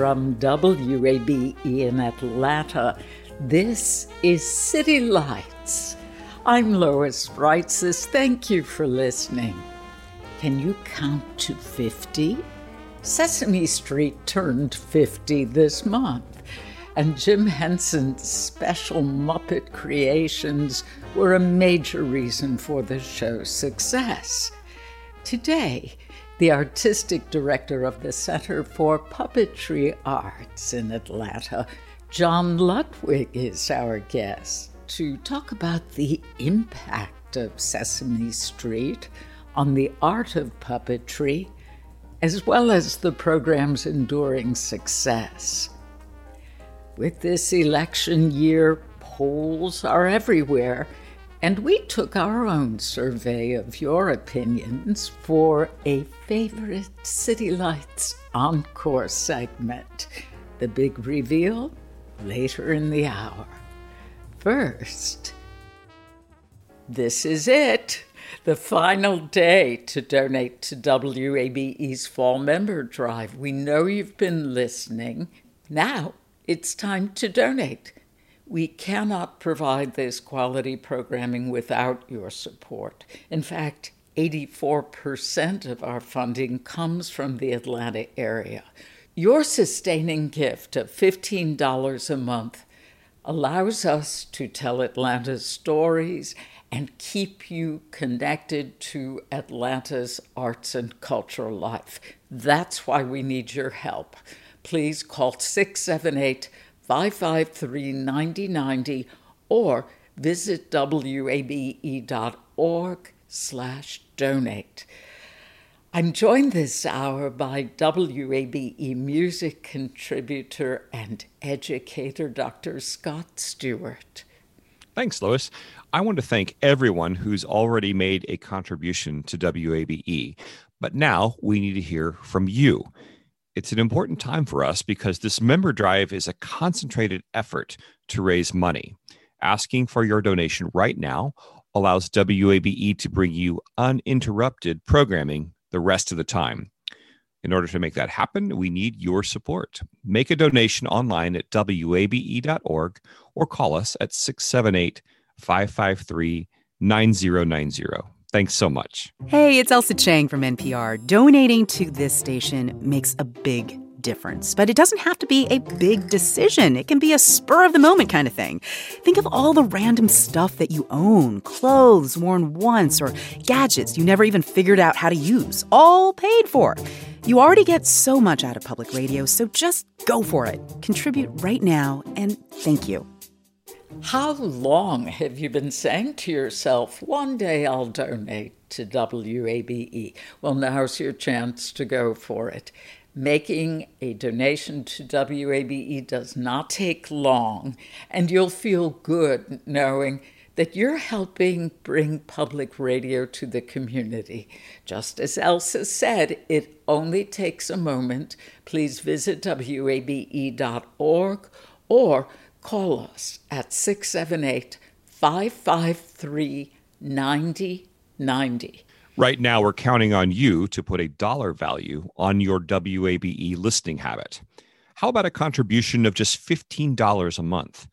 From WABE in Atlanta, this is City Lights. I'm Lois Reitzes. Thank you for listening. Can you count to 50? Sesame Street turned 50 this month, and Jim Henson's special Muppet creations were a major reason for the show's success. Today, the artistic director of the Center for Puppetry Arts in Atlanta, John Ludwig, is our guest to talk about the impact of Sesame Street on the art of puppetry, as well as the program's enduring success. With this election year, polls are everywhere and we took our own survey of your opinions for a favorite City Lights encore segment. The big reveal later in the hour. First, this is it. The final day to donate to WABE's Fall Member Drive. We know you've been listening. Now it's time to donate. We cannot provide this quality programming without your support. In fact, 84% of our funding comes from the Atlanta area. Your sustaining gift of $15 a month allows us to tell Atlanta's stories and keep you connected to Atlanta's arts and cultural life. That's why we need your help. Please call 678 553 9090 or visit wabe.org slash donate. I'm joined this hour by WABE music contributor and educator Dr. Scott Stewart. Thanks, Lois. I want to thank everyone who's already made a contribution to WABE, but now we need to hear from you. It's an important time for us because this member drive is a concentrated effort to raise money. Asking for your donation right now allows WABE to bring you uninterrupted programming the rest of the time. In order to make that happen, we need your support. Make a donation online at wabe.org or call us at 678 553 9090. Thanks so much. Hey, it's Ailsa Chang from NPR. Donating to this station makes a big difference, but it doesn't have to be a big decision. It can be a spur of the moment kind of thing. Think of all the random stuff that you own clothes worn once or gadgets you never even figured out how to use, all paid for. You already get so much out of public radio, so just go for it. Contribute right now, and thank you. How long have you been saying to yourself, one day I'll donate to WABE? Well, now's your chance to go for it. Making a donation to WABE does not take long, and you'll feel good knowing that you're helping bring public radio to the community. Just as Ailsa said, it only takes a moment. Please visit WABE.org or call us at 678 553 9090. Right now, we're counting on you to put a dollar value on your WABE listening habit. How about a contribution of just $15 a month?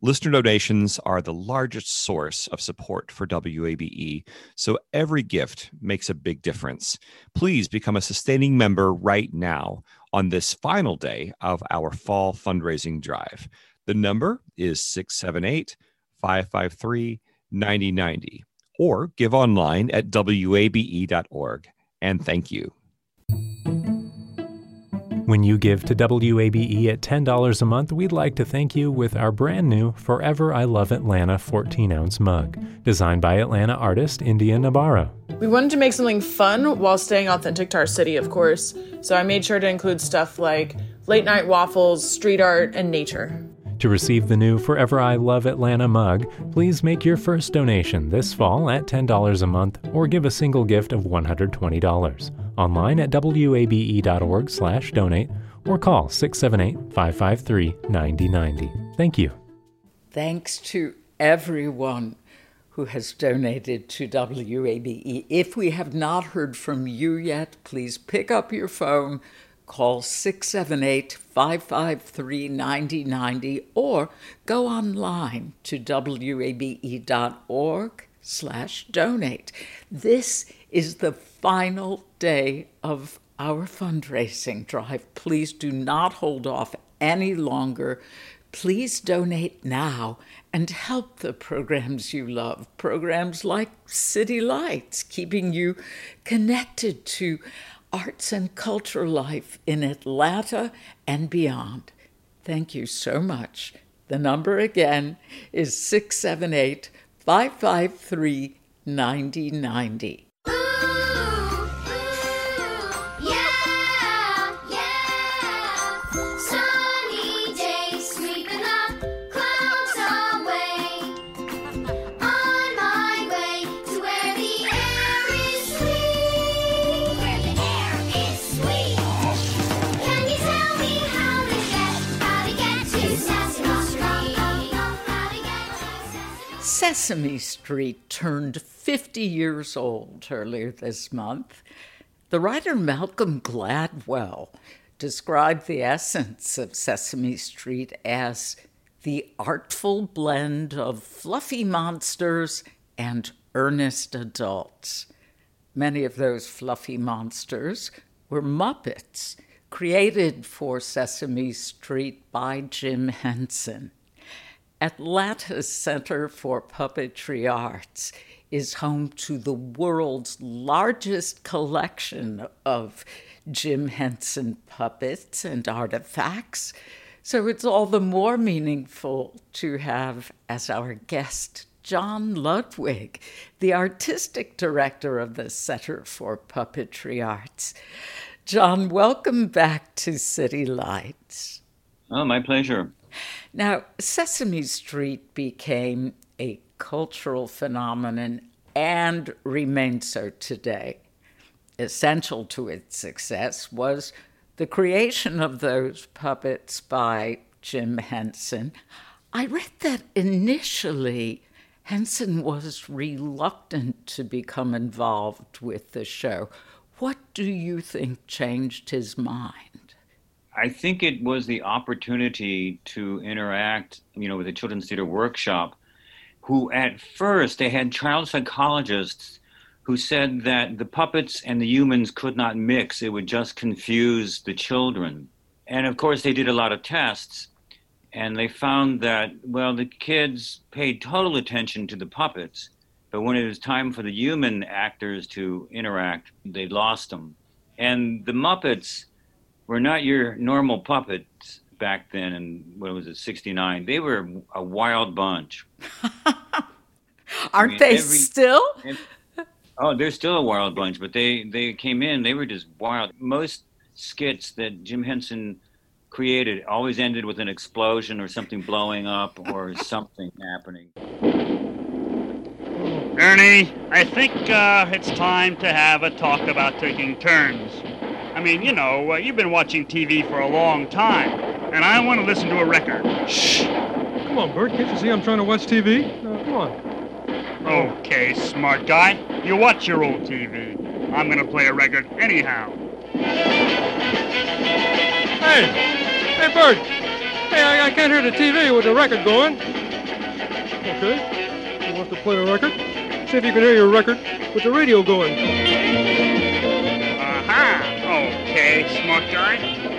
Listener donations are the largest source of support for WABE, so every gift makes a big difference. Please become a sustaining member right now on this final day of our fall fundraising drive. The number is 678 553 9090 or give online at wabe.org. And thank you. When you give to WABE at $10 a month, we'd like to thank you with our brand new Forever I Love Atlanta 14 ounce mug, designed by Atlanta artist India Navarro. We wanted to make something fun while staying authentic to our city, of course, so I made sure to include stuff like late night waffles, street art, and nature. To receive the new Forever I Love Atlanta mug, please make your first donation this fall at $10 a month or give a single gift of $120. Online at wabe.org/donate or call 678-553-9090. Thank you. Thanks to everyone who has donated to WABE. If we have not heard from you yet, please pick up your phone, call 678 553 9090, or go online to wabe.org slash donate. This is the final day of our fundraising drive. Please do not hold off any longer. Please donate now and help the programs you love. Programs like City Lights, keeping you connected to arts and cultural life in Atlanta and beyond. Thank you so much. The number again is 678 553 9090. Sesame Street turned 50 years old earlier this month. The writer Malcolm Gladwell described the essence of Sesame Street as the artful blend of fluffy monsters and earnest adults. Many of those fluffy monsters were Muppets, created for Sesame Street by Jim Henson. Atlanta's Center for Puppetry Arts is home to the world's largest collection of Jim Henson puppets and artifacts. So it's all the more meaningful to have as our guest John Ludwig, the artistic director of the Center for Puppetry Arts. John, welcome back to City Lights. Oh, my pleasure. Now, Sesame Street became a cultural phenomenon and remains so today. Essential to its success was the creation of those puppets by Jim Henson. I read that initially Henson was reluctant to become involved with the show. What do you think changed his mind? I think it was the opportunity to interact, you know, with the Children's Theater Workshop, who at first they had child psychologists who said that the puppets and the humans could not mix. It would just confuse the children. And of course, they did a lot of tests and they found that, well, the kids paid total attention to the puppets, but when it was time for the human actors to interact, they lost them. And the Muppets were not your normal puppets back then in what was it 69 they were a wild bunch Aren't mean, they every- still? oh they're still a wild bunch but they they came in they were just wild most skits that jim henson created always ended with an explosion or something blowing up or something happening Ernie, I think uh, it's time to have a talk about taking turns. I mean, you know, uh, you've been watching TV for a long time, and I want to listen to a record. Shh! Come on, Bert. Can't you see I'm trying to watch TV? Uh, come on. Okay, smart guy. You watch your old TV. I'm going to play a record anyhow. Hey! Hey, Bert! Hey, I, I can't hear the TV with the record going. Okay. You want to play a record? See if you can hear your record with the radio going. Aha! Okay, smart guy.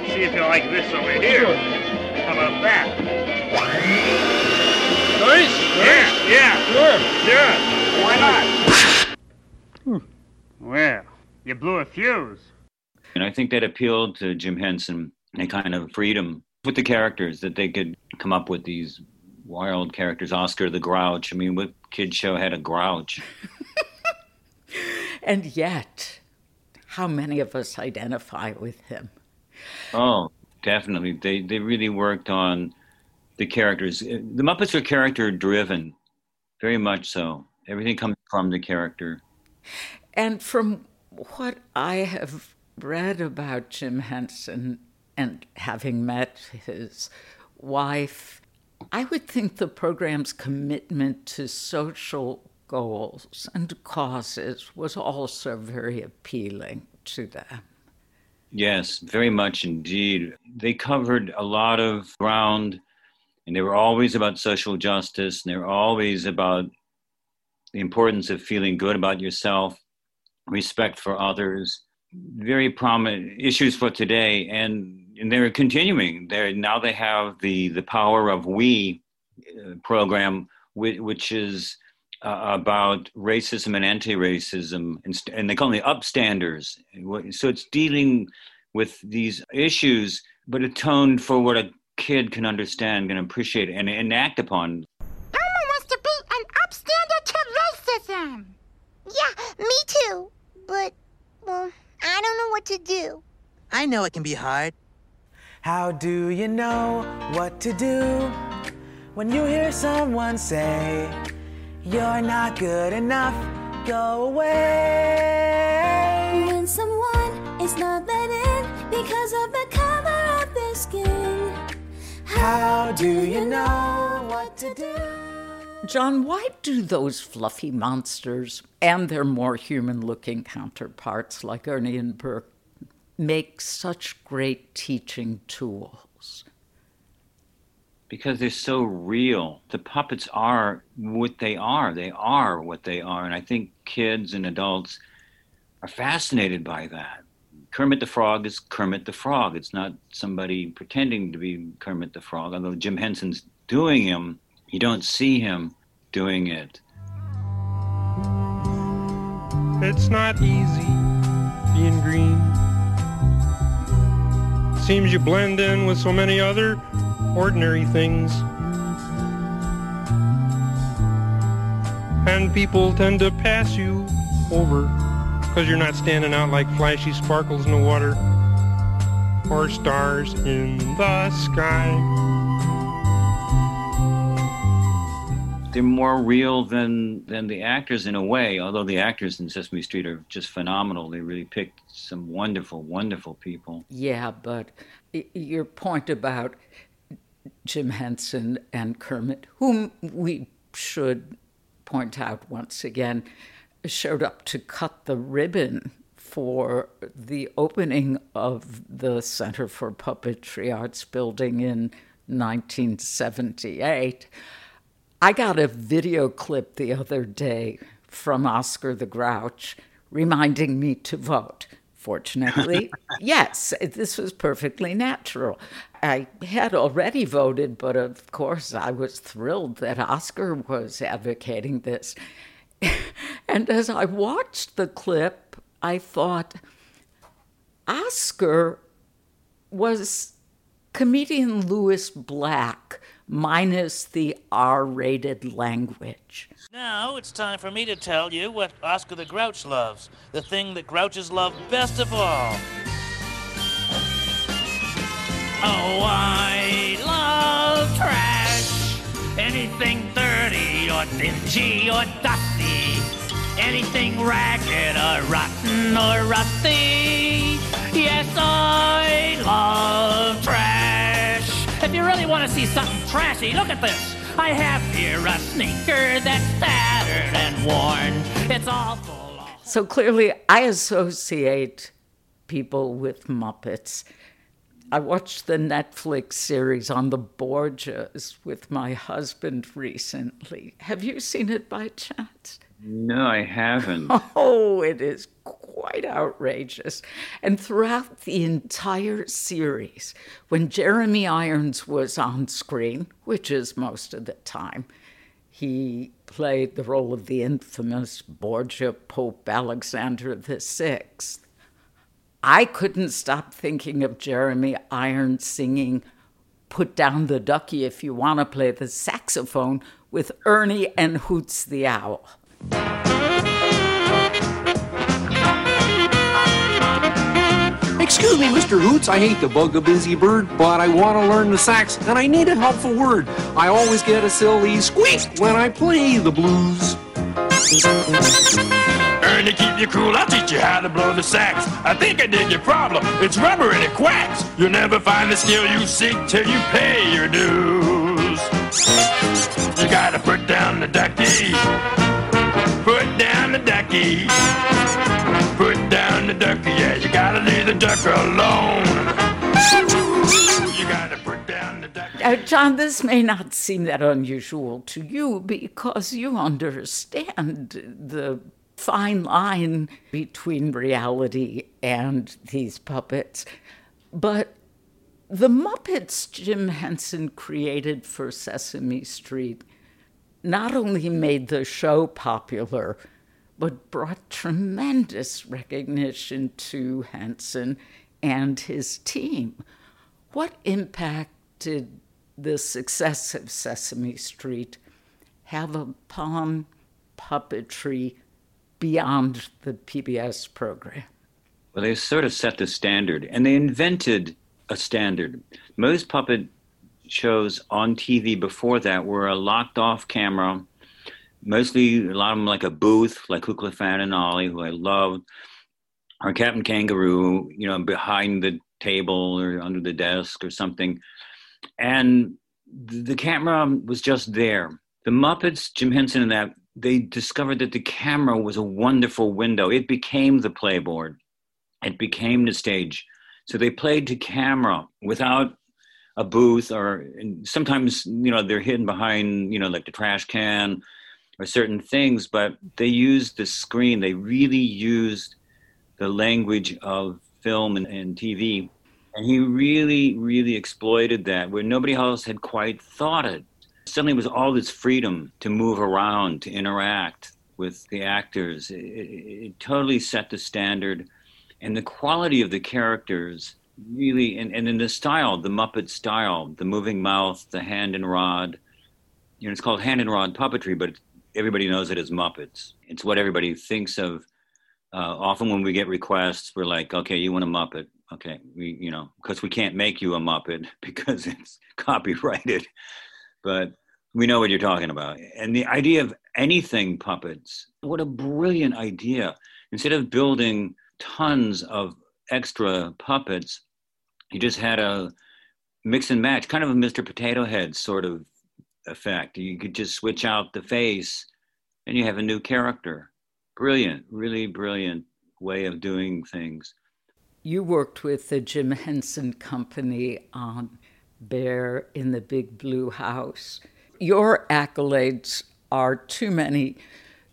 See if you like this over here. Sure. How about that? Nice. Yeah, yeah, Sure. yeah. Why not? Hmm. Well, you blew a fuse. And I think that appealed to Jim Henson, a kind of freedom with the characters that they could come up with these wild characters. Oscar the Grouch. I mean, what kid show had a grouch? And yet, how many of us identify with him? Oh, definitely. They they really worked on the characters. The Muppets are character driven, very much so. Everything comes from the character. And from what I have read about Jim Henson and having met his wife, I would think the program's commitment to social goals and causes was also very appealing to them. Yes, very much indeed. They covered a lot of ground, and they were always about social justice, and they were always about the importance of feeling good about yourself, respect for others. Very prominent issues for today, and, and they're continuing. They're now they have the the power of we uh, program, which, which is uh, about racism and anti-racism, and, st- and they call them the upstanders. So it's dealing with these issues, but atoned for what a kid can understand and appreciate and, and act upon. Elmo wants to be an upstander to racism. Yeah, me too. But, well, I don't know what to do. I know it can be hard. How do you know what to do when you hear someone say, You're not good enough, go away? When someone is not let in because of the color of their skin. How do you know what to do? John, why do those fluffy monsters and their more human looking counterparts like Ernie and Bert make such great teaching tools? Because they're so real. The puppets are what they are. They are what they are. And I think kids and adults are fascinated by that. Kermit the Frog is Kermit the Frog. It's not somebody pretending to be Kermit the Frog. Although Jim Henson's doing him, you don't see him doing it. It's not easy being green. Seems you blend in with so many other ordinary things. And people tend to pass you over because you're not standing out like flashy sparkles in the water or stars in the sky. They're more real than than the actors in a way. Although the actors in Sesame Street are just phenomenal. They really picked some wonderful, wonderful people. Yeah, but your point about Jim Henson and Kermit, whom we should point out once again, showed up to cut the ribbon for the opening of the Center for Puppetry Arts building in 1978. I got a video clip the other day from Oscar the Grouch reminding me to vote. Fortunately, yes, this was perfectly natural. I had already voted, but of course, I was thrilled that Oscar was advocating this. and as I watched the clip, I thought, Oscar was comedian Lewis Black minus the R rated language. Now it's time for me to tell you what Oscar the Grouch loves. The thing that Grouches love best of all. Oh, I love trash. Anything dirty or dingy or dusty. Anything ragged or rotten or rusty. Yes, I love trash. If you really want to see something trashy, look at this. I have here a sneaker that's tattered and worn. It's awful. So clearly, I associate people with Muppets. I watched the Netflix series on the Borgias with my husband recently. Have you seen it by chance? No, I haven't. Oh, it is quite outrageous. And throughout the entire series, when Jeremy Irons was on screen, which is most of the time, he played the role of the infamous Borgia Pope Alexander VI. I couldn't stop thinking of Jeremy Irons singing Put Down the Ducky if you want to play the saxophone with Ernie and Hoots the Owl. Excuse me, Mr. Hoots, I hate to bug a busy bird, but I want to learn the sax, and I need a helpful word. I always get a silly squeak when I play the blues. Ernie, keep you cool. I'll teach you how to blow the sax. I think I did your problem. It's rubber and it quacks. You'll never find the skill you seek till you pay your dues. You gotta put down the ducky. Put down the ducky. Put down the ducky. Yeah, you gotta leave the duck alone. Uh, John, this may not seem that unusual to you because you understand the fine line between reality and these puppets. But the Muppets Jim Henson created for Sesame Street not only made the show popular, but brought tremendous recognition to Henson and his team. What impact did the success of Sesame Street have upon puppetry beyond the PBS program? Well, they sort of set the standard, and they invented a standard. Most puppet shows on TV before that were a locked off camera, mostly a lot of them like a booth, like Kukla Fran and Ollie, who I loved, or Captain Kangaroo, you know, behind the table or under the desk or something. And the camera was just there. The Muppets, Jim Henson and that, they discovered that the camera was a wonderful window. It became the playboard, it became the stage. So they played to camera without a booth, or sometimes, you know, they're hidden behind, you know, like the trash can or certain things, but they used the screen. They really used the language of film and, and TV. And he really, really exploited that where nobody else had quite thought it. Suddenly, was all this freedom to move around, to interact with the actors. It, it, it totally set the standard. And the quality of the characters really, and, and in the style, the Muppet style, the moving mouth, the hand and rod. You know, it's called hand and rod puppetry, but everybody knows it as Muppets. It's what everybody thinks of uh, often when we get requests, we're like, okay, you want a Muppet. Okay, we, you know, because we can't make you a Muppet because it's copyrighted, but we know what you're talking about. And the idea of anything puppets, what a brilliant idea. Instead of building tons of extra puppets, you just had a mix and match, kind of a Mr. Potato Head sort of effect. You could just switch out the face and you have a new character. Brilliant, really brilliant way of doing things. You worked with the Jim Henson Company on Bear in the Big Blue House. Your accolades are too many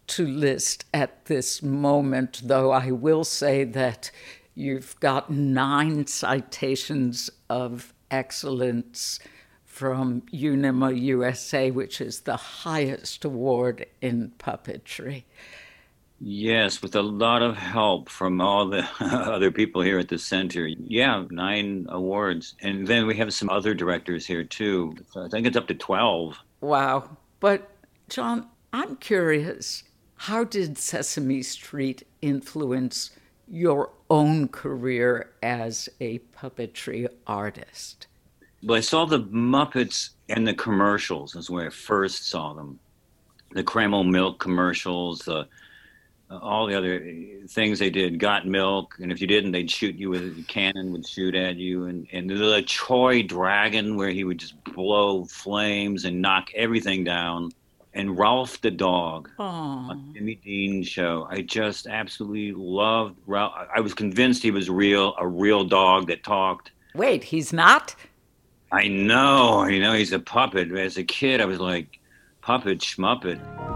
to list at this moment, though I will say that you've got nine citations of excellence from Unima USA, which is the highest award in puppetry. Yes, with a lot of help from all the other people here at the center. Yeah, nine awards. And then we have some other directors here too. I think it's up to 12. Wow. But, John, I'm curious how did Sesame Street influence your own career as a puppetry artist? Well, I saw the Muppets and the commercials, is where I first saw them. The Kreml milk commercials, the all the other eh, things they did got milk and if you didn't they'd shoot you with a cannon would shoot at you and and the Choy dragon where he would just blow flames and knock everything down and ralph the dog on jimmy dean show i just absolutely loved ralph i was convinced he was real a real dog that talked Wait, he's not? I know, you know he's a puppet. As a kid, I was like, puppet schmuppet.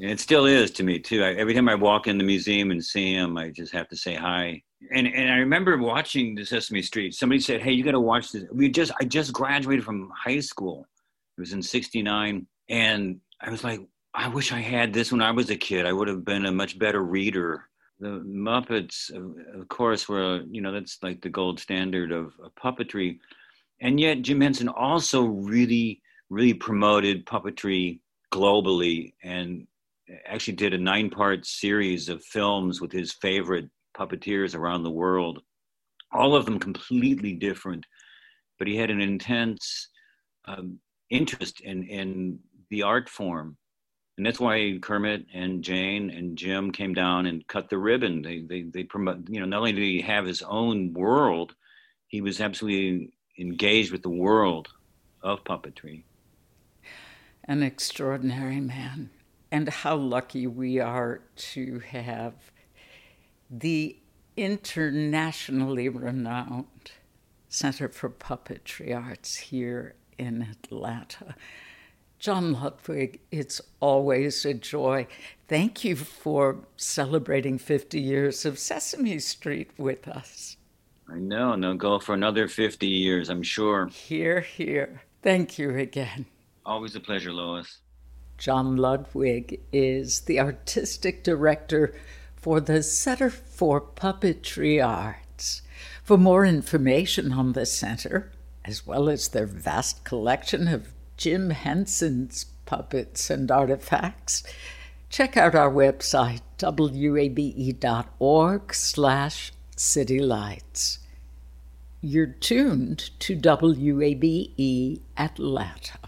And it still is to me too. I, every time I walk in the museum and see him, I just have to say hi. And and I remember watching the Sesame Street. Somebody said, "Hey, you got to watch this." We just I just graduated from high school. It was in '69, and I was like, I wish I had this when I was a kid. I would have been a much better reader. The Muppets, of, course, were you know that's like the gold standard of, of puppetry, and yet Jim Henson also really really promoted puppetry globally and actually did a nine part series of films with his favorite puppeteers around the world, all of them completely different. But he had an intense um, interest in, in the art form. And that's why Kermit and Jane and Jim came down and cut the ribbon. They, they, they promote, you know, not only did he have his own world, he was absolutely engaged with the world of puppetry. An extraordinary man. And how lucky we are to have the internationally renowned Center for Puppetry Arts here in Atlanta. John Ludwig, it's always a joy. Thank you for celebrating 50 years of Sesame Street with us. I know, and they'll go for another 50 years, I'm sure. Here, here. Thank you again. Always a pleasure, Lois. John Ludwig is the artistic director for the Center for Puppetry Arts. For more information on the center, as well as their vast collection of Jim Henson's puppets and artifacts, check out our website, wabe.org slash citylights. You're tuned to WABE Atlanta.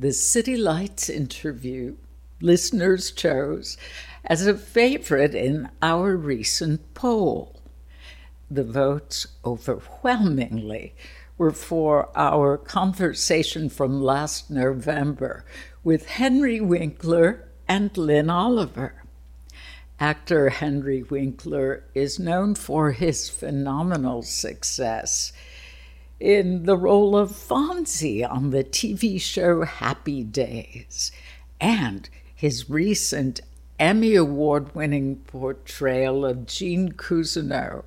the City Lights interview listeners chose as a favorite in our recent poll. The votes overwhelmingly were for our conversation from last November with Henry Winkler and Lin Oliver. Actor Henry Winkler is known for his phenomenal success in the role of Fonzie on the TV show Happy Days, and his recent Emmy Award winning portrayal of Gene Cousineau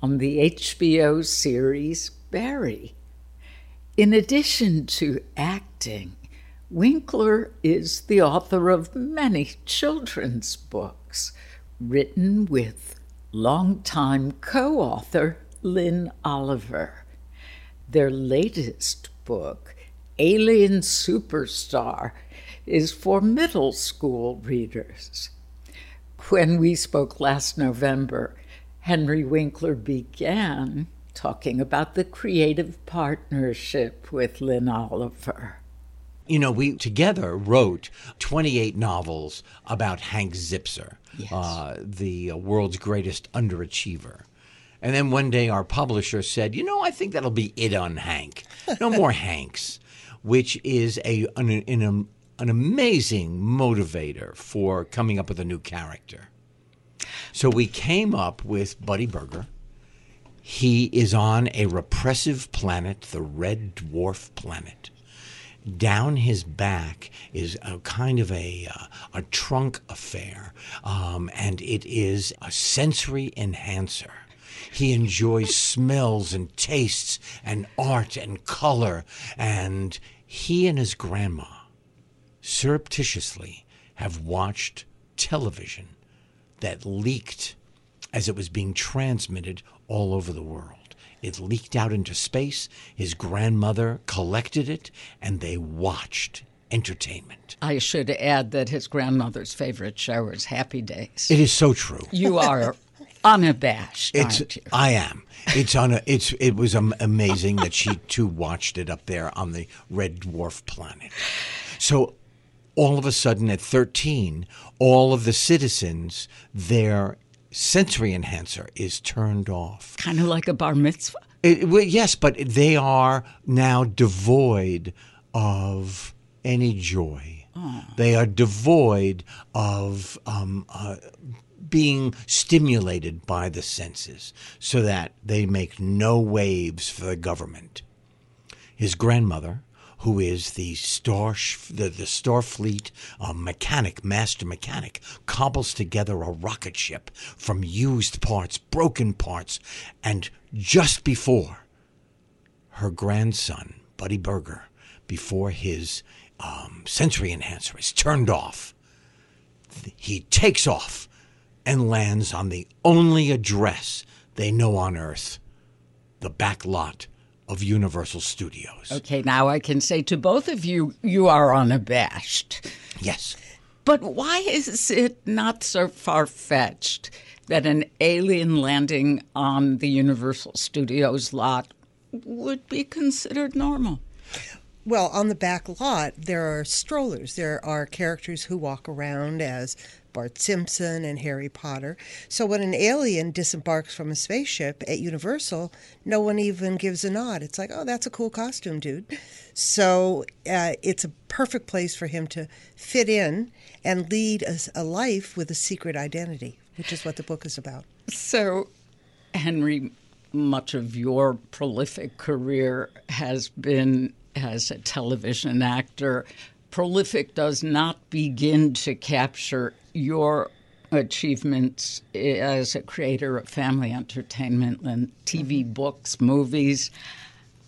on the HBO series Barry. In addition to acting, Winkler is the author of many children's books, written with longtime co author Lin Oliver. Their latest book, Alien Superstar, is for middle school readers. When we spoke last November, Henry Winkler began talking about the creative partnership with Lin Oliver. You know, we together wrote 28 novels about Hank Zipzer, uh, the world's greatest underachiever. And then one day our publisher said, you know, I think that'll be it on Hank. No more Hanks, which is a, an, an an amazing motivator for coming up with a new character. So we came up with Buddy Burger. He is on a repressive planet, the red dwarf planet. Down his back is a kind of a, uh, a trunk affair, um, and it is a sensory enhancer. He enjoys smells and tastes and art and color, and he and his grandma surreptitiously have watched television that leaked as it was being transmitted all over the world. It leaked out into space. His grandmother collected it, and they watched entertainment. I should add that his grandmother's favorite show is Happy Days. It is so true. You are unabashed, It's? I am. It's on a. It's it was amazing that she too watched it up there on the red dwarf planet. So all of a sudden at 13, all of the citizens their sensory enhancer is turned off. Kind of like a bar mitzvah. It, well, yes, but they are now devoid of any joy. They are devoid of um, uh, being stimulated by the senses so that they make no waves for the government. His grandmother, who is the star the, the Starfleet uh, mechanic, master mechanic, cobbles together a rocket ship from used parts, broken parts, and just before her grandson, Buddy Burger, before his um, sensory enhancer is turned off, he takes off and lands on the only address they know on Earth, the back lot of Universal Studios. Okay, now I can say to both of you, you are unabashed. Yes. But why is it not so far fetched that an alien landing on the Universal Studios lot would be considered normal? Well, on the back lot, there are strollers. There are characters who walk around as Bart Simpson and Harry Potter. So when an alien disembarks from a spaceship at Universal, no one even gives a nod. It's like, oh, that's a cool costume, dude. So uh, it's a perfect place for him to fit in and lead a, a life with a secret identity, which is what the book is about. So, Henry, much of your prolific career has been as a television actor. Prolific does not begin to capture your achievements as a creator of family entertainment and TV mm-hmm. books, movies.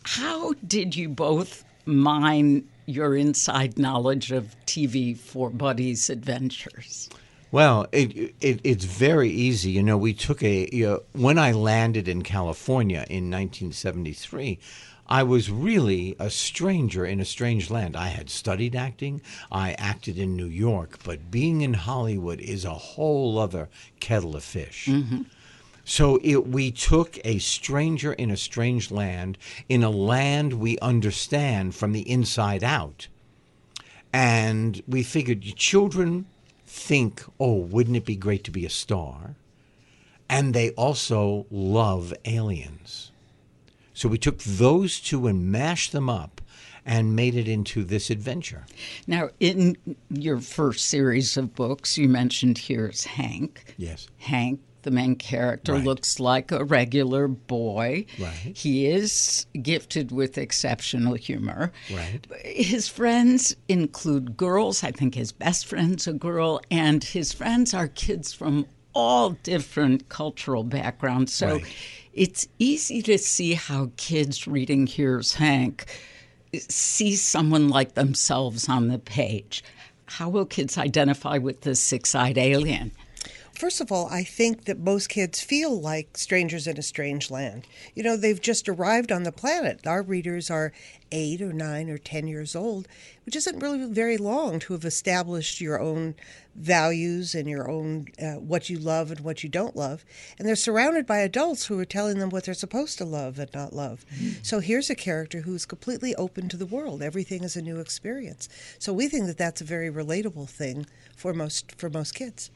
How did you both mine your inside knowledge of TV for Buddy's adventures? Well, it, it it's very easy. You know, we took a you know, when I landed in California in 1973. I was really a stranger in a strange land. I had studied acting. I acted in New York, but being in Hollywood is a whole other kettle of fish. Mm-hmm. So it, we took a stranger in a strange land, in a land we understand from the inside out. And we figured children think, oh, wouldn't it be great to be a star? And they also love aliens. So we took those two and mashed them up and made it into this adventure. Now, in your first series of books, you mentioned here's Hank. Yes. Hank, the main character, Right. looks like a regular boy. Right. He is gifted with exceptional humor. Right. His friends include girls. I think his best friend's a girl, and his friends are kids from all different cultural backgrounds. So Right. It's easy to see how kids reading Here's Hank see someone like themselves on the page. How will kids identify with the six eyed alien? First of all, I think that most kids feel like strangers in a strange land. You know, they've just arrived on the planet. Our readers are eight or nine or ten years old, which isn't really very long to have established your own values and your own uh, what you love and what you don't love. And they're surrounded by adults who are telling them what they're supposed to love and not love. So here's a character who's completely open to the world. Everything is a new experience. So we think that that's a very relatable thing for most for most kids.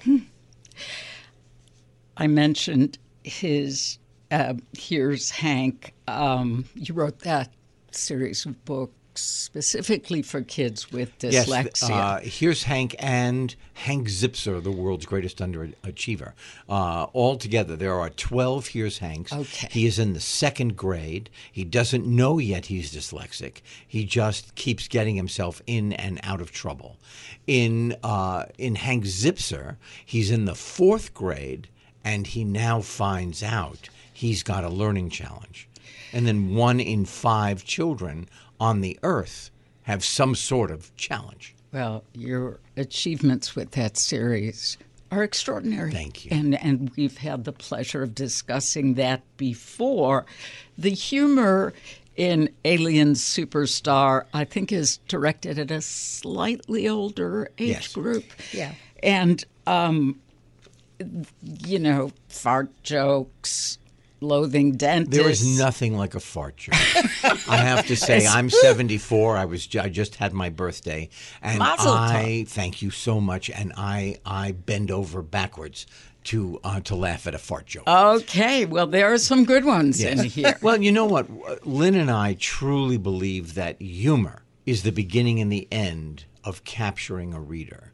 I mentioned his uh, Here's Hank. Um, you wrote that series of books books specifically for kids with Yes, dyslexia. uh, here's Hank and Hank Zipzer, the world's greatest underachiever. Uh, all together, there are 12 Here's Hanks. Okay. He is in the second grade. He doesn't know yet he's dyslexic. He just keeps getting himself in and out of trouble. In, uh, in Hank Zipzer, he's in the fourth grade, and he now finds out he's got a learning challenge. And then one in five children on the earth have some sort of challenge. Well, your achievements with that series are extraordinary. Thank you. And and we've had the pleasure of discussing that before. The humor in Alien Superstar, I think, is directed at a slightly older age Yes. group. Yeah. And um, you know, fart jokes, loathing dentists. There is nothing like a fart joke. I have to say, I'm 74. I was I just had my birthday, and Mazel. I thank you so much. And I I bend over backwards to uh, to laugh at a fart joke. Okay, well, there are some good ones in here. Well, you know what? Lin and I truly believe that humor is the beginning and the end of capturing a reader.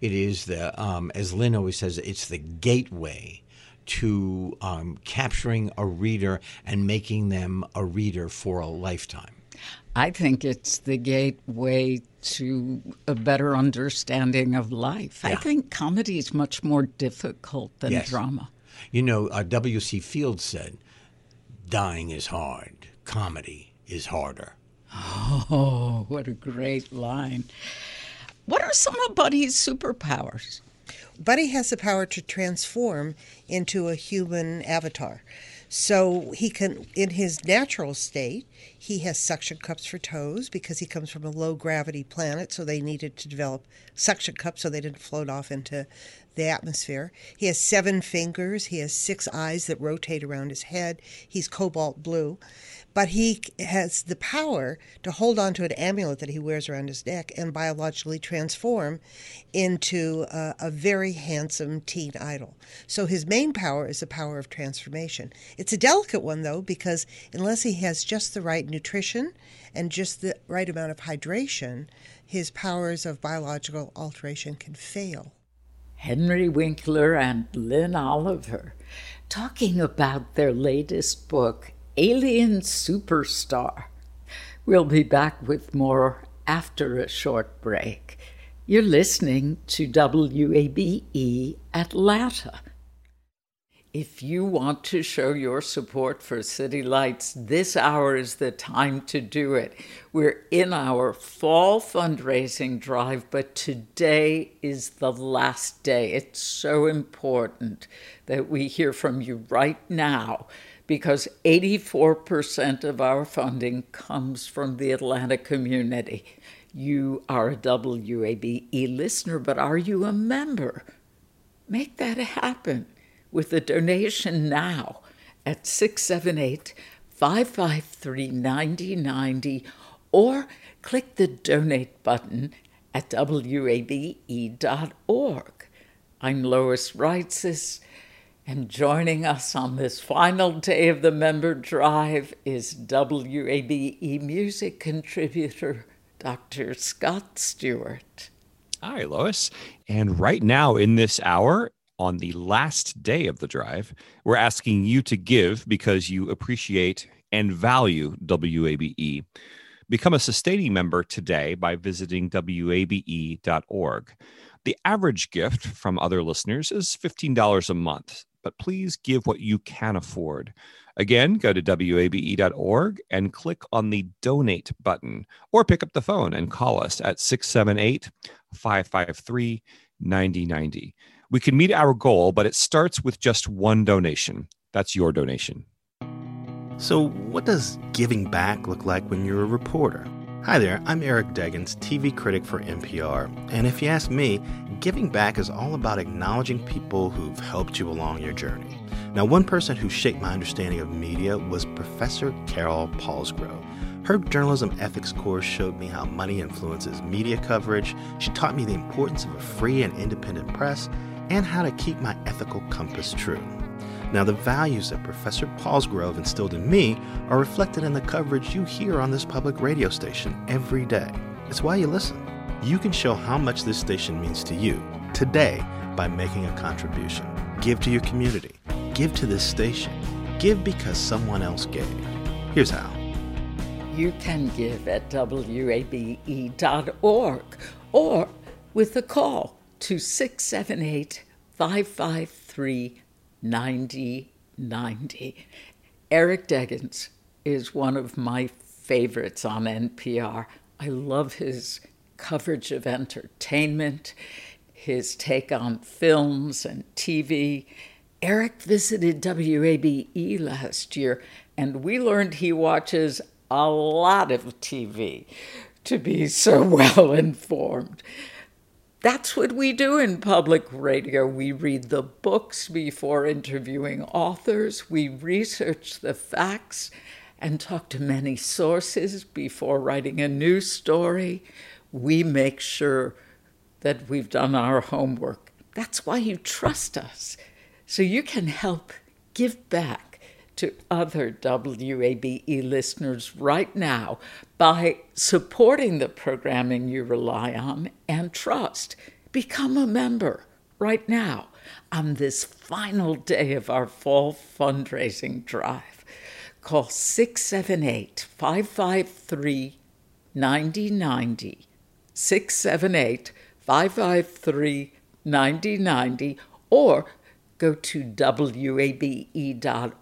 It is the, um, as Lin always says, it's the gateway to um, capturing a reader and making them a reader for a lifetime. I think it's the gateway to a better understanding of life. I think comedy is much more difficult than Yes. drama. You know, uh, W.C. Fields said, dying is hard, comedy is harder. Oh, what a great line. What are some of Buddy's superpowers? Buddy has the power to transform into a human avatar. So he can, in his natural state, he has suction cups for toes because he comes from a low gravity planet, so they needed to develop suction cups so they didn't float off into the atmosphere. He has seven fingers, he has six eyes that rotate around his head, he's cobalt blue. But he has the power to hold on to an amulet that he wears around his neck and biologically transform into a, a very handsome teen idol. So his main power is the power of transformation. It's a delicate one, though, because unless he has just the right nutrition and just the right amount of hydration, his powers of biological alteration can fail. Henry Winkler and Lin Oliver talking about their latest book, Alien Superstar. We'll be back with more after a short break. You're listening to WABE Atlanta. If you want to show your support for City Lights, this hour is the time to do it. We're in our fall fundraising drive, but today is the last day. It's so important that we hear from you right now because 84% of our funding comes from the Atlanta community. You are a WABE listener, but are you a member? Make that happen with a donation now at 678 553 9090 or click the donate button at wabe.org. I'm Lois Reitzes, and joining us on this final day of the member drive is WABE music contributor Dr. Scott Stewart. Hi, Lois. And right now, in this hour, on the last day of the drive, we're asking you to give because you appreciate and value WABE. Become a sustaining member today by visiting WABE.org. The average gift from other listeners is $15 a month, but please give what you can afford. Again, go to WABE.org and click on the donate button or pick up the phone and call us at 678 553 9090. We can meet our goal, but it starts with just one donation. That's your donation. So, what does giving back look like when you're a reporter? Hi there, I'm Eric Deggans, TV critic for NPR. And if you ask me, giving back is all about acknowledging people who've helped you along your journey. Now, one person who shaped my understanding of media was Professor Carol Polsgrove. Her journalism ethics course showed me how money influences media coverage. She taught me the importance of a free and independent press and how to keep my ethical compass true. Now, the values that Professor Polsgrove instilled in me are reflected in the coverage you hear on this public radio station every day. It's why you listen. You can show how much this station means to you today by making a contribution. Give to your community. Give to this station. Give because someone else gave. Here's how. You can give at wabe.org or with a call to 678 553 9090. Eric Deggans is one of my favorites on NPR. I love his coverage of entertainment, his take on films and TV. Eric visited WABE last year, and we learned he watches a lot of TV to be so well informed. That's what we do in public radio. We read the books before interviewing authors, we research the facts and talk to many sources before writing a news story. We make sure that we've done our homework. That's why you trust us. So you can help give back to other WABE listeners right now by supporting the programming you rely on and trust. Become a member right now on this final day of our fall fundraising drive. Call 678 553 9090. 678 553 9090 or go to wabe.org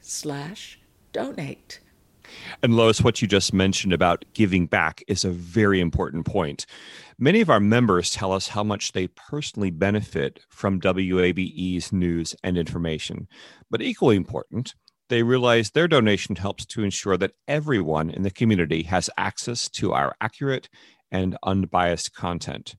slash donate. And Lois, what you just mentioned about giving back is a very important point. Many of our members tell us how much they personally benefit from WABE's news and information. But equally important, they realize their donation helps to ensure that everyone in the community has access to our accurate and unbiased content.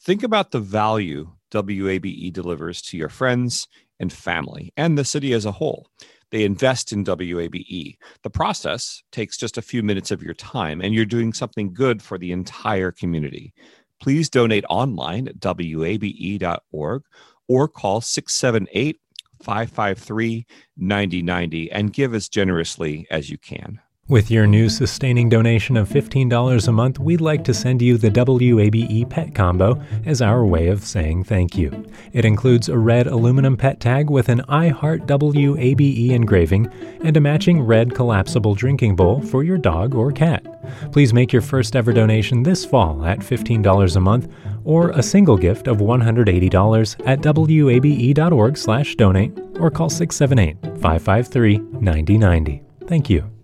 Think about the value WABE delivers to your friends and family and the city as a whole. They invest in WABE. The process takes just a few minutes of your time, and you're doing something good for the entire community. Please donate online at wabe.org or call 678 553 9090 and give as generously as you can. With your new sustaining donation of $15 a month, we'd like to send you the WABE Pet Combo as our way of saying thank you. It includes a red aluminum pet tag with an I Heart WABE engraving and a matching red collapsible drinking bowl for your dog or cat. Please make your first ever donation this fall at $15 a month or a single gift of $180 at wabe.org/donate or call 678-553-9090. Thank you.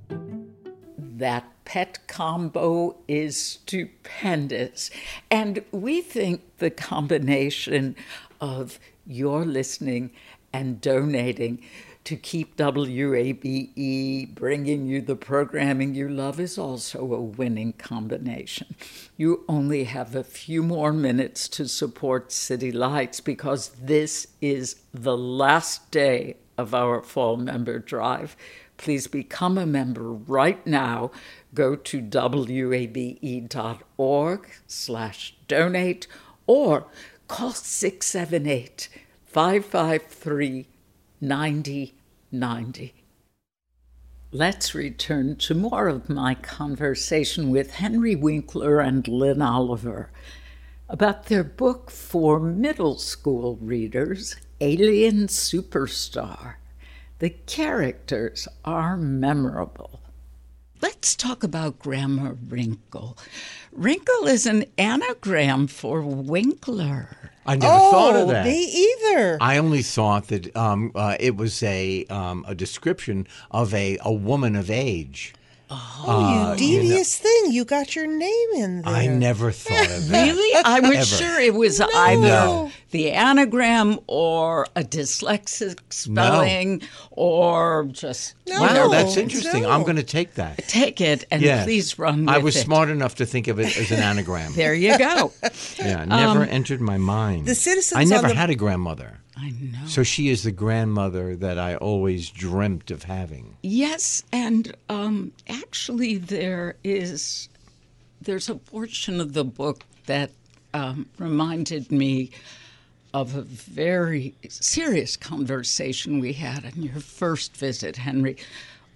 That pet combo is stupendous. And we think the combination of your listening and donating to keep WABE bringing you the programming you love is also a winning combination. You only have a few more minutes to support City Lights because this is the last day of our fall member drive. Please become a member right now. Go to wabe.org slash donate or call 678 553 9090. Let's return to more of my conversation with Henry Winkler and Lin Oliver about their book for middle school readers, Alien Superstar. The characters are memorable. Let's talk about Grandma Wrinkle. Wrinkle is an anagram for Winkler. I never thought of Oh, that. me either. I only thought that um, uh, it was a um, a description of a, a woman of age. Oh, Uh, you you know- devious thing. You got your name in there. I never thought of that. Really? I was Ever. sure it was either No. the anagram or a dyslexic spelling or just you wow, know, that's interesting. I'm going to take that. take it and Yes. please run I was it. smart enough to think of it as an anagram. There you go. Yeah, never Um, entered my mind. The citizens I never the- had a grandmother. I know. So she is the grandmother that I always dreamt of having. Yes, and um, actually, there is there's a portion of the book that um, reminded me of a very serious conversation we had on your first visit, Henry.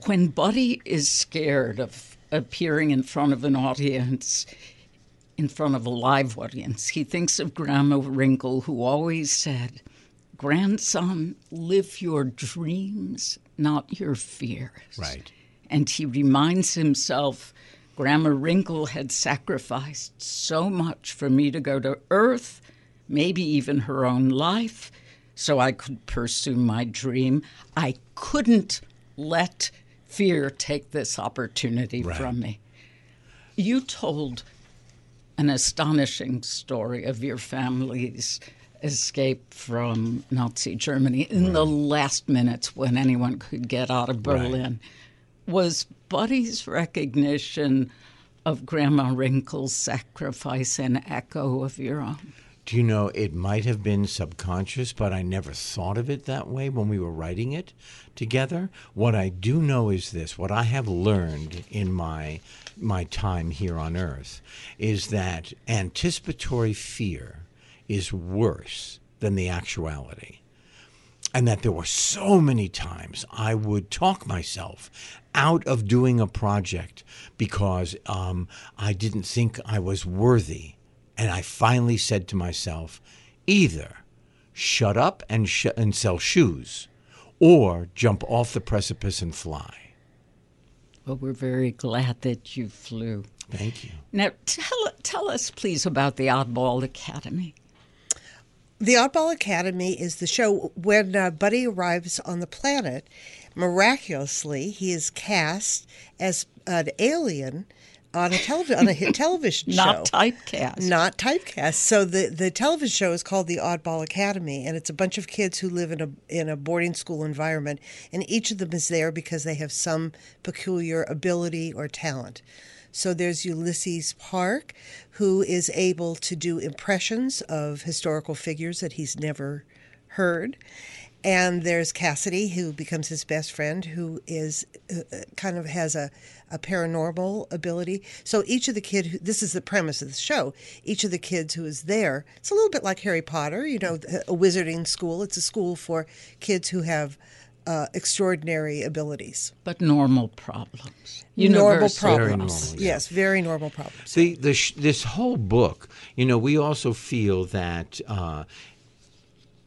When Buddy is scared of appearing in front of an audience, in front of a live audience, he thinks of Grandma Wrinkle, who always said, Grandson, live your dreams, not your fears. Right. And he reminds himself Grandma Wrinkle had sacrificed so much for me to go to Earth, maybe even her own life, so I could pursue my dream. I couldn't let fear take this opportunity Right. from me. You told an astonishing story of your family's escape from Nazi Germany in the last minutes when anyone could get out of Right. Berlin. Was Buddy's recognition of Grandma Wrinkle's sacrifice an echo of your own? Do you know, it might have been subconscious, but I never thought of it that way when we were writing it together. What I do know is this what I have learned in my, my time here on Earth is that anticipatory fear is worse than the actuality. And that there were so many times I would talk myself out of doing a project because um, I didn't think I was worthy. And I finally said to myself, either shut up and, sh- and sell shoes or jump off the precipice and fly. Well, we're very glad that you flew. Thank you. Now, tell, tell us, please, about the Oddball Academy. The Oddball Academy is the show when uh, Buddy arrives on the planet. Miraculously, he is cast as an alien on a, on a hit television show. Not typecast. Not typecast. So the, the television show is called the Oddball Academy, and it's a bunch of kids who live in a in a boarding school environment, and each of them is there because they have some peculiar ability or talent. So there's Ulysses Park, who is able to do impressions of historical figures that he's never heard. And there's Cassidy, who becomes his best friend, who is uh, uh, kind of has a, a paranormal ability. So each of the kid, this is the premise of the show. Each of the kids who is there, it's a little bit like Harry Potter, you know, a wizarding school. It's a school for kids who have uh, extraordinary abilities. But normal problems. Normal Universal problems. Yes, very normal problems. See, the sh- this whole book, you know, we also feel that uh,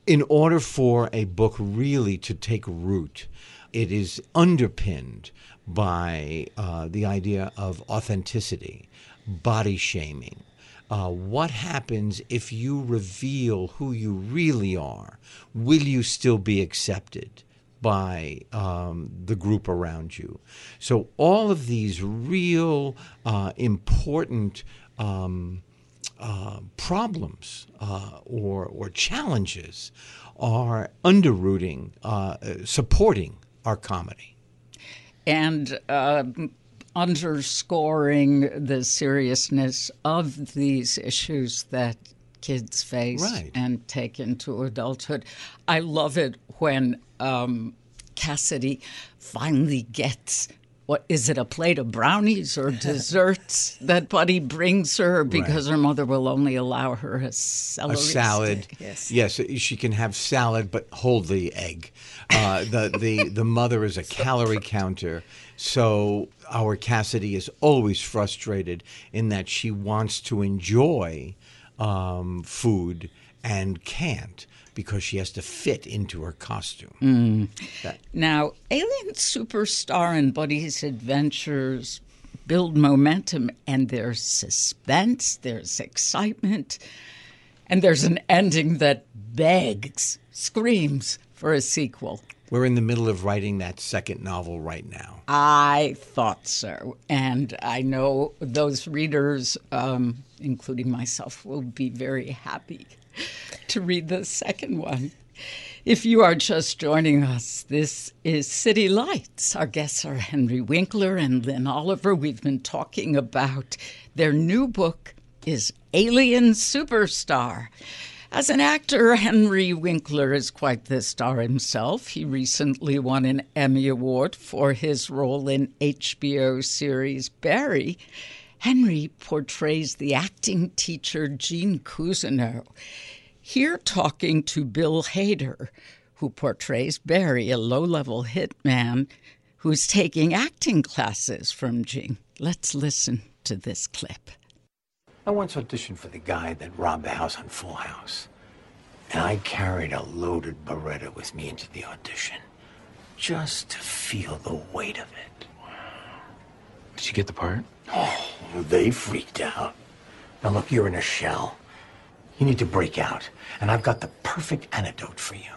in order for a book really to take root, it is underpinned by uh, the idea of authenticity, body shaming. Uh, what happens if you reveal who you really are? Will you still be accepted? By um, the group around you. So, all of these real uh, important um, uh, problems uh, or, or challenges are underrooting, uh, supporting our comedy. and uh, underscoring the seriousness of these issues that kids face Right. and take into adulthood. I love it when um, Cassidy finally gets. What is it? A plate of brownies or desserts that Buddy brings her because her mother will only allow her a a salad. stick. Yes. yes, she can have salad, but hold the egg. Uh, the the the mother is a calorie counter, so our Cassidy is always frustrated in that she wants to enjoy um, food and can't because she has to fit into her costume. Mm. That- Now, Alien Superstar and Buddy's adventures build momentum, and there's suspense, there's excitement, and there's an ending that begs, screams for a sequel. We're in the middle of writing that second novel right now. I thought so. And I know those readers, um, including myself, will be very happy to read the second one. If you are just joining us, this is City Lights. Our guests are Henry Winkler and Lin Oliver. We've been talking about their new book is Alien Superstar. As an actor, Henry Winkler is quite the star himself. He recently won an Emmy Award for his role in HBO series Barry. Henry portrays the acting teacher Gene Cousineau. Here, talking to Bill Hader, who portrays Barry, a low level hitman who's taking acting classes from Gene. Let's listen to this clip. I once auditioned for the guy that robbed the house on Full House. And I carried a loaded Beretta with me into the audition just to feel the weight of it. Did you get the part? Oh, they freaked out. Now, look, you're in a shell. You need to break out, and I've got the perfect antidote for you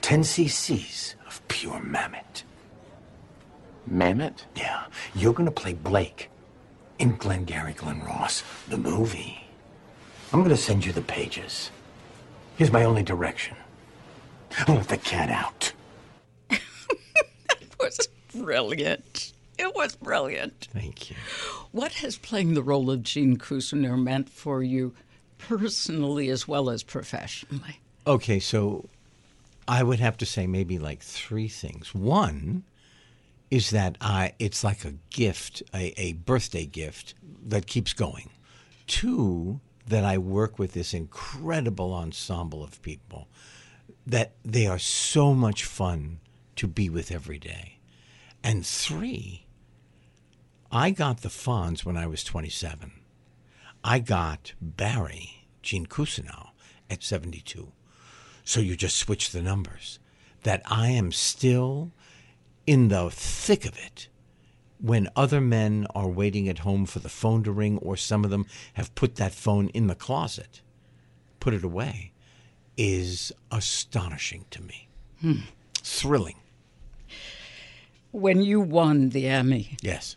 10 cc's of pure mammoth. Mammoth? Yeah, you're gonna play Blake in Glengarry Glen Ross, the movie. I'm gonna send you the pages. Here's my only direction. Let the cat out. It was brilliant. It was brilliant. Thank you. What has playing the role of Gene Cousineau meant for you personally as well as professionally? Okay, so I would have to say maybe like three things. One is that I it's like a gift, a, a birthday gift that keeps going. Two, that I work with this incredible ensemble of people that they are so much fun to be with every day. And three, I got the Fonz when I was 27. I got Barry, Gene Cousineau, at 72. So you just switch the numbers. That I am still in the thick of it when other men are waiting at home for the phone to ring, or some of them have put that phone in the closet, put it away, is astonishing to me. Hmm. Thrilling. When you won the Emmy, Yes.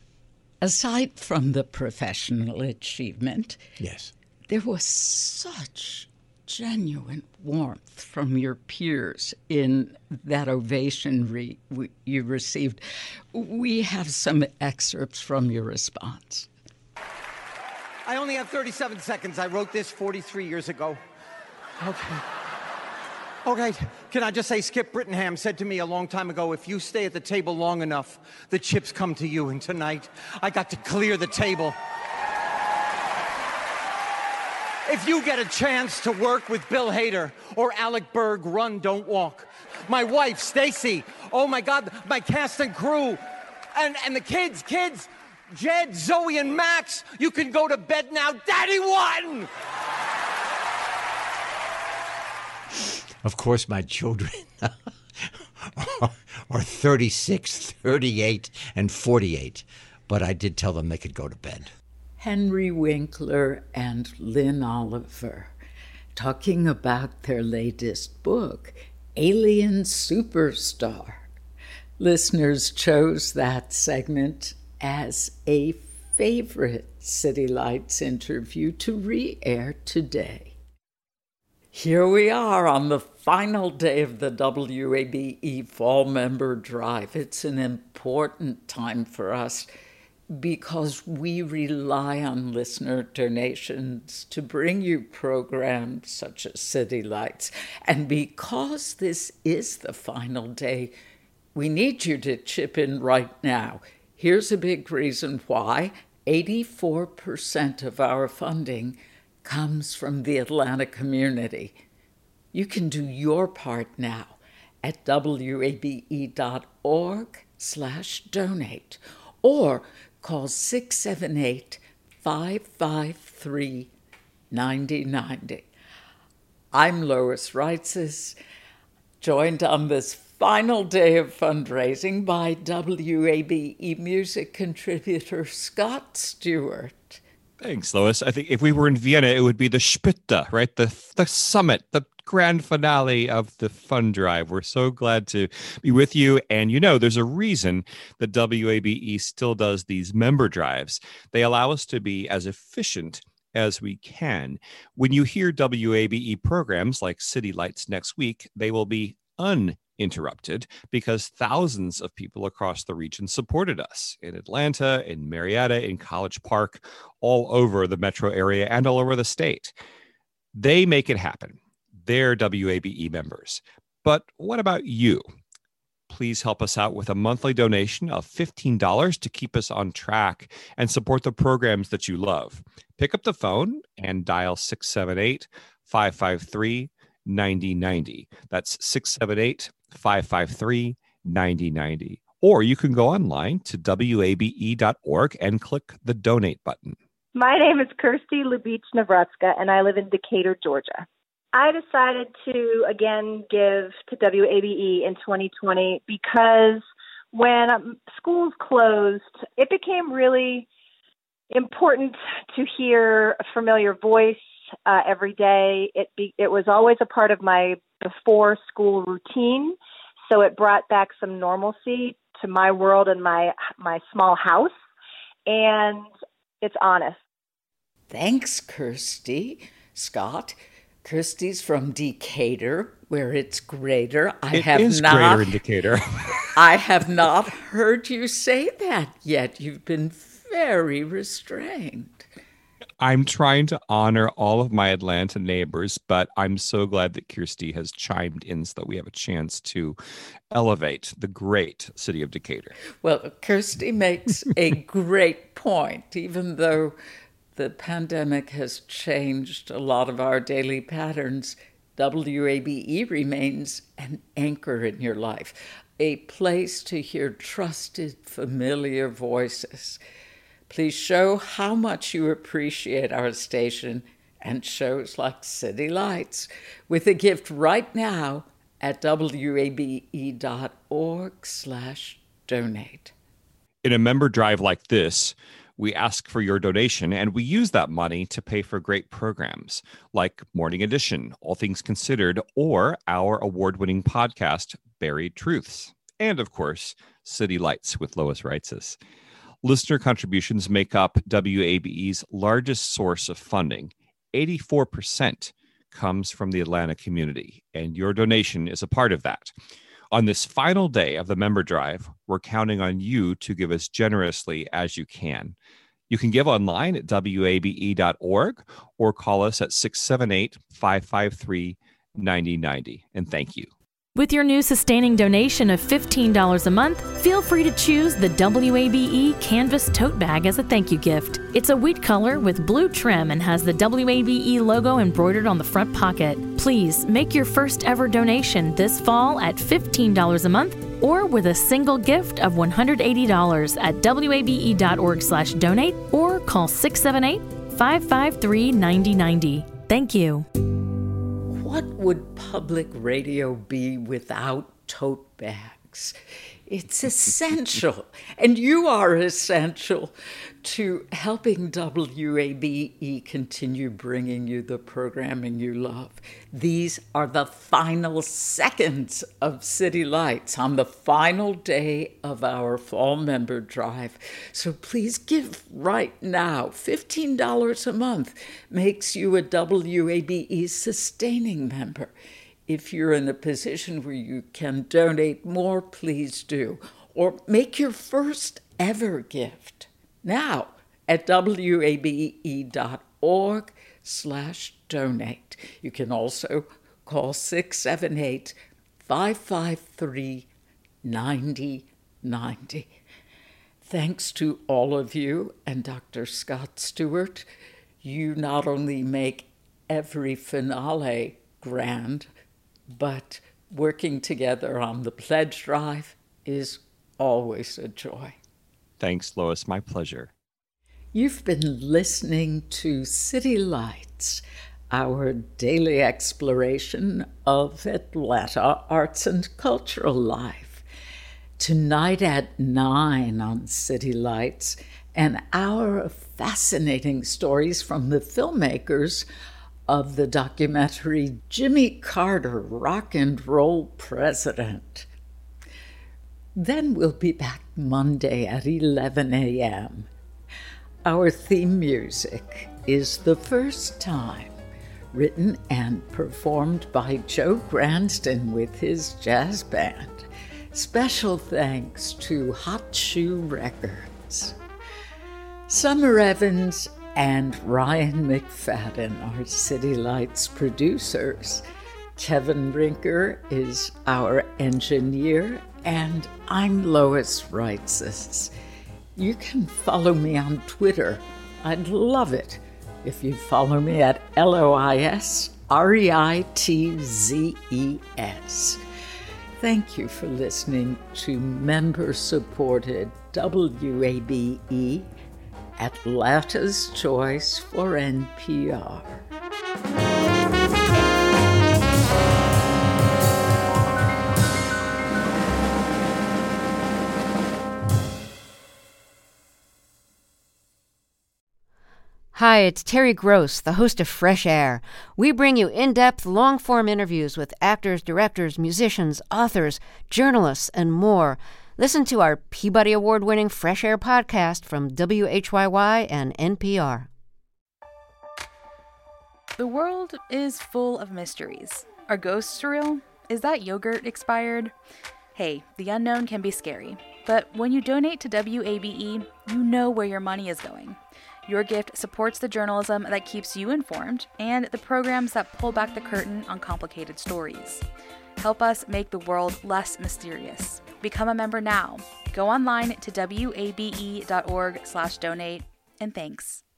aside from the professional achievement, Yes. there was such genuine warmth from your peers in that ovation re- we, you received. We have some excerpts from your response. I only have 37 seconds. I wrote this 43 years ago. Okay. Okay, can I just say Skip Brittenham said to me a long time ago if you stay at the table long enough, the chips come to you. And tonight, I got to clear the table. If you get a chance to work with Bill Hader or Alec Berg, run, don't walk. My wife, Stacy, oh my God, my cast and crew, and, and the kids, kids, Jed, Zoe, and Max, you can go to bed now. Daddy won! Of course, my children are, are 36, 38, and 48, but I did tell them they could go to bed. Henry Winkler and Lin Oliver talking about their latest book, Alien Superstar. Listeners chose that segment as a favorite City Lights interview to re air today. Here we are on the final day of the WABE Fall Member Drive. It's an important time for us because we rely on listener donations to bring you programs such as City Lights. And because this is the final day, we need you to chip in right now. Here's a big reason why 84% of our funding comes from the Atlanta community. You can do your part now at wabe.org slash donate or call 678 553 9090. I'm Lois Reitzes, joined on this final day of fundraising by WABE music contributor Scott Stewart. Thanks, Lois. I think if we were in Vienna, it would be the Spitze, right? The the summit, the grand finale of the fund drive. We're so glad to be with you. And you know, there's a reason that WABE still does these member drives. They allow us to be as efficient as we can. When you hear WABE programs like City Lights next week, they will be uninterrupted because thousands of people across the region supported us in Atlanta, in Marietta, in College Park, all over the metro area and all over the state. They make it happen. They're WABE members. But what about you? Please help us out with a monthly donation of $15 to keep us on track and support the programs that you love. Pick up the phone and dial 678 553 9090. That's 678 553 9090. Or you can go online to wabe.org and click the donate button. My name is Kirsty Lubich Nebraska, and I live in Decatur, Georgia. I decided to again give to WABE in 2020 because when schools closed, it became really important to hear a familiar voice uh, every day. It be, it was always a part of my before school routine, so it brought back some normalcy to my world and my my small house, and it's honest. Thanks, Kirsty. Scott. Kirsty's from Decatur, where it's greater. I It have is not. greater in Decatur. I have not heard you say that yet. You've been very restrained. I'm trying to honor all of my Atlanta neighbors, but I'm so glad that Kirsty has chimed in so that we have a chance to elevate the great city of Decatur. Well, Kirsty makes a great point, even though the pandemic has changed a lot of our daily patterns. WABE remains an anchor in your life, a place to hear trusted, familiar voices. Please show how much you appreciate our station and shows like City Lights with a gift right now at wabe.org slash donate. In a member drive like this, we ask for your donation and we use that money to pay for great programs like Morning Edition, All Things Considered, or our award winning podcast, Buried Truths. And of course, City Lights with Lois Reitzes. Listener contributions make up WABE's largest source of funding. 84% comes from the Atlanta community, and your donation is a part of that. On this final day of the member drive, we're counting on you to give as generously as you can. You can give online at wabe.org or call us at 678 553 9090. And thank you. With your new sustaining donation of $15 a month, feel free to choose the WABE Canvas Tote Bag as a thank you gift. It's a wheat color with blue trim and has the WABE logo embroidered on the front pocket. Please make your first ever donation this fall at $15 a month or with a single gift of $180 at wabe.org slash donate or call 678-553-9090. Thank you. What would public radio be without tote bags? It's essential, and you are essential to helping WABE continue bringing you the programming you love. These are the final seconds of City Lights on the final day of our fall member drive. So please give right now. $15 a month makes you a WABE sustaining member. If you're in a position where you can donate more, please do. Or make your first ever gift now at wabe.org slash donate. You can also call 678 553 9090. Thanks to all of you and Dr. Scott Stewart. You not only make every finale grand, but working together on the pledge drive is always a joy. Thanks, Lois. My pleasure. You've been listening to City Lights, our daily exploration of Atlanta arts and cultural life. Tonight at 9 on City Lights, an hour of fascinating stories from the filmmakers of the documentary Jimmy Carter, Rock and Roll President. Then we'll be back Monday at 11 a.m. Our theme music is The First Time, written and performed by Joe Granston with his jazz band. Special thanks to Hot Shoe Records. Summer Evans and Ryan McFadden are City Lights producers. Kevin Rinker is our engineer, and I'm Lois Reitzes. You can follow me on Twitter. I'd love it if you follow me at LOIS R E I T Z E S. Thank you for listening to member supported WABE, Atlanta's Choice for NPR. Hi, it's Terry Gross, the host of Fresh Air. We bring you in depth, long form interviews with actors, directors, musicians, authors, journalists, and more. Listen to our Peabody Award winning Fresh Air podcast from WHYY and NPR. The world is full of mysteries. Are ghosts real? Is that yogurt expired? Hey, the unknown can be scary, but when you donate to WABE, you know where your money is going. Your gift supports the journalism that keeps you informed and the programs that pull back the curtain on complicated stories. Help us make the world less mysterious. Become a member now. Go online to wabe.org/donate and thanks.